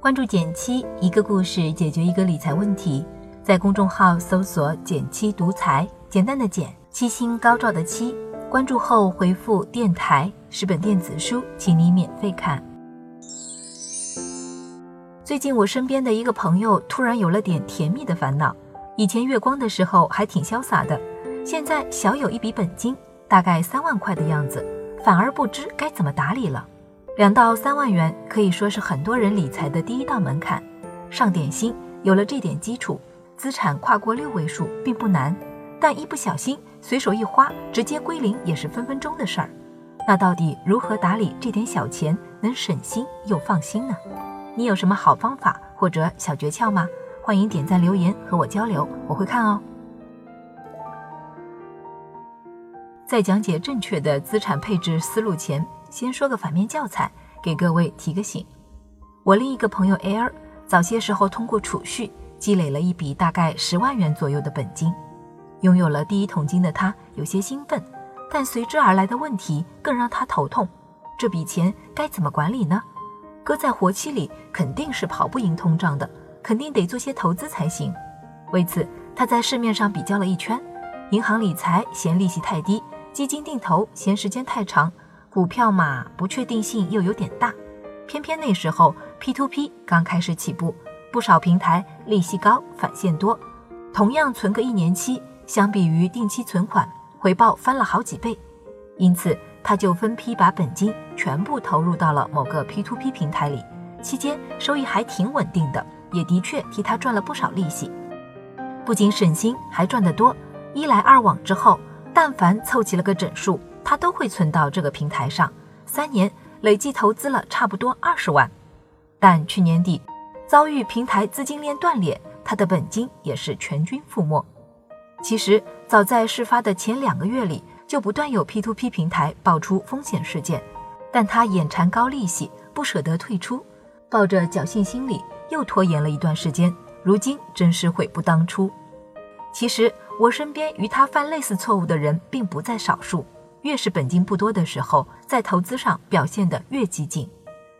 关注减七，一个故事解决一个理财问题。在公众号搜索“减七独裁，简单的减，七星高照的七。关注后回复“电台”十本电子书，请你免费看。最近我身边的一个朋友突然有了点甜蜜的烦恼，以前月光的时候还挺潇洒的，现在小有一笔本金，大概三万块的样子，反而不知该怎么打理了。两到三万元可以说是很多人理财的第一道门槛，上点心有了这点基础，资产跨过六位数并不难，但一不小心随手一花，直接归零也是分分钟的事儿。那到底如何打理这点小钱能省心又放心呢？你有什么好方法或者小诀窍吗？欢迎点赞留言和我交流，我会看哦。在讲解正确的资产配置思路前。先说个反面教材，给各位提个醒。我另一个朋友 Air 早些时候通过储蓄积累了一笔大概十万元左右的本金，拥有了第一桶金的他有些兴奋，但随之而来的问题更让他头痛。这笔钱该怎么管理呢？搁在活期里肯定是跑不赢通胀的，肯定得做些投资才行。为此，他在市面上比较了一圈，银行理财嫌利息太低，基金定投嫌时间太长。股票嘛，不确定性又有点大，偏偏那时候 P to P 刚开始起步，不少平台利息高，返现多，同样存个一年期，相比于定期存款，回报翻了好几倍，因此他就分批把本金全部投入到了某个 P to P 平台里，期间收益还挺稳定的，也的确替他赚了不少利息，不仅省心，还赚得多。一来二往之后，但凡凑齐了个整数。他都会存到这个平台上，三年累计投资了差不多二十万，但去年底遭遇平台资金链断裂，他的本金也是全军覆没。其实早在事发的前两个月里，就不断有 P2P 平台爆出风险事件，但他眼馋高利息，不舍得退出，抱着侥幸心理又拖延了一段时间，如今真是悔不当初。其实我身边与他犯类似错误的人并不在少数。越是本金不多的时候，在投资上表现得越激进，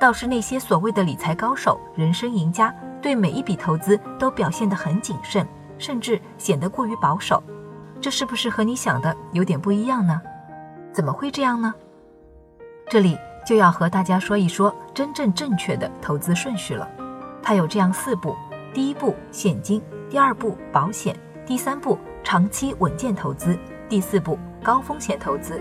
倒是那些所谓的理财高手、人生赢家，对每一笔投资都表现得很谨慎，甚至显得过于保守。这是不是和你想的有点不一样呢？怎么会这样呢？这里就要和大家说一说真正正确的投资顺序了。它有这样四步：第一步现金，第二步保险，第三步长期稳健投资，第四步。高风险投资，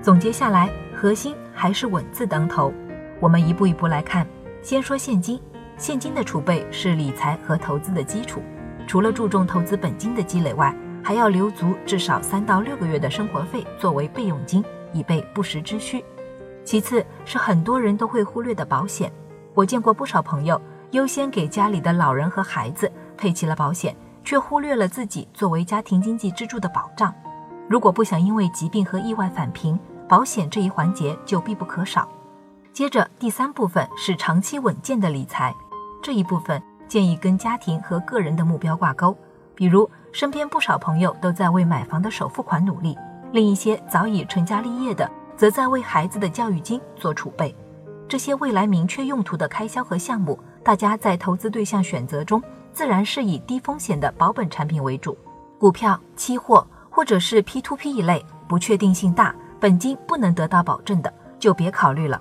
总结下来，核心还是稳字当头。我们一步一步来看。先说现金，现金的储备是理财和投资的基础。除了注重投资本金的积累外，还要留足至少三到六个月的生活费作为备用金，以备不时之需。其次是很多人都会忽略的保险。我见过不少朋友优先给家里的老人和孩子配齐了保险，却忽略了自己作为家庭经济支柱的保障。如果不想因为疾病和意外返贫，保险这一环节就必不可少。接着第三部分是长期稳健的理财，这一部分建议跟家庭和个人的目标挂钩。比如身边不少朋友都在为买房的首付款努力，另一些早已成家立业的，则在为孩子的教育金做储备。这些未来明确用途的开销和项目，大家在投资对象选择中，自然是以低风险的保本产品为主，股票、期货。或者是 P to P 一类不确定性大、本金不能得到保证的，就别考虑了。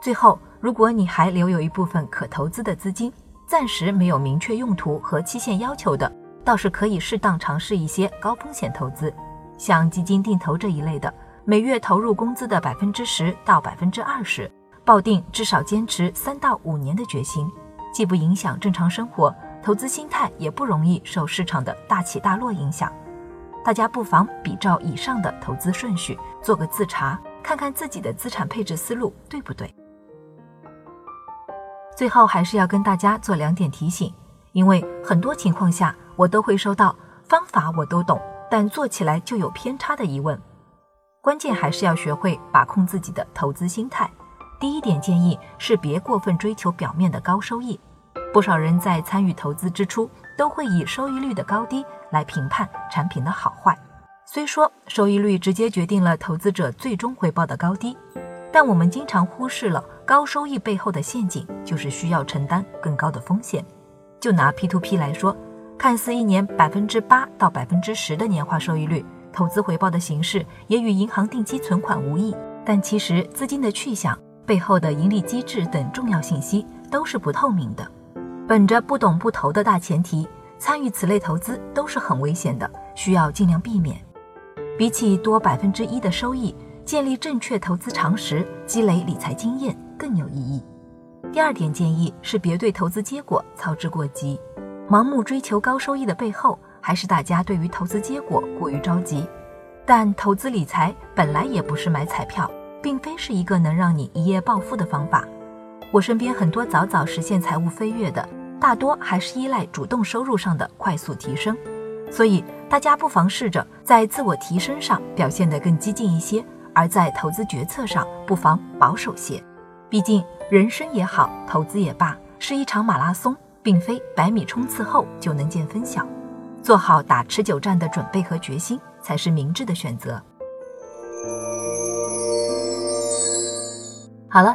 最后，如果你还留有一部分可投资的资金，暂时没有明确用途和期限要求的，倒是可以适当尝试一些高风险投资，像基金定投这一类的，每月投入工资的百分之十到百分之二十，抱定至少坚持三到五年的决心，既不影响正常生活，投资心态也不容易受市场的大起大落影响。大家不妨比照以上的投资顺序做个自查，看看自己的资产配置思路对不对。最后还是要跟大家做两点提醒，因为很多情况下我都会收到方法我都懂，但做起来就有偏差的疑问。关键还是要学会把控自己的投资心态。第一点建议是别过分追求表面的高收益。不少人在参与投资之初，都会以收益率的高低来评判产品的好坏。虽说收益率直接决定了投资者最终回报的高低，但我们经常忽视了高收益背后的陷阱，就是需要承担更高的风险。就拿 P to P 来说，看似一年百分之八到百分之十的年化收益率，投资回报的形式也与银行定期存款无异，但其实资金的去向、背后的盈利机制等重要信息都是不透明的。本着不懂不投的大前提，参与此类投资都是很危险的，需要尽量避免。比起多百分之一的收益，建立正确投资常识、积累理财经验更有意义。第二点建议是别对投资结果操之过急，盲目追求高收益的背后，还是大家对于投资结果过于着急。但投资理财本来也不是买彩票，并非是一个能让你一夜暴富的方法。我身边很多早早实现财务飞跃的，大多还是依赖主动收入上的快速提升。所以，大家不妨试着在自我提升上表现得更激进一些，而在投资决策上不妨保守些。毕竟，人生也好，投资也罢，是一场马拉松，并非百米冲刺后就能见分晓。做好打持久战的准备和决心，才是明智的选择。好了，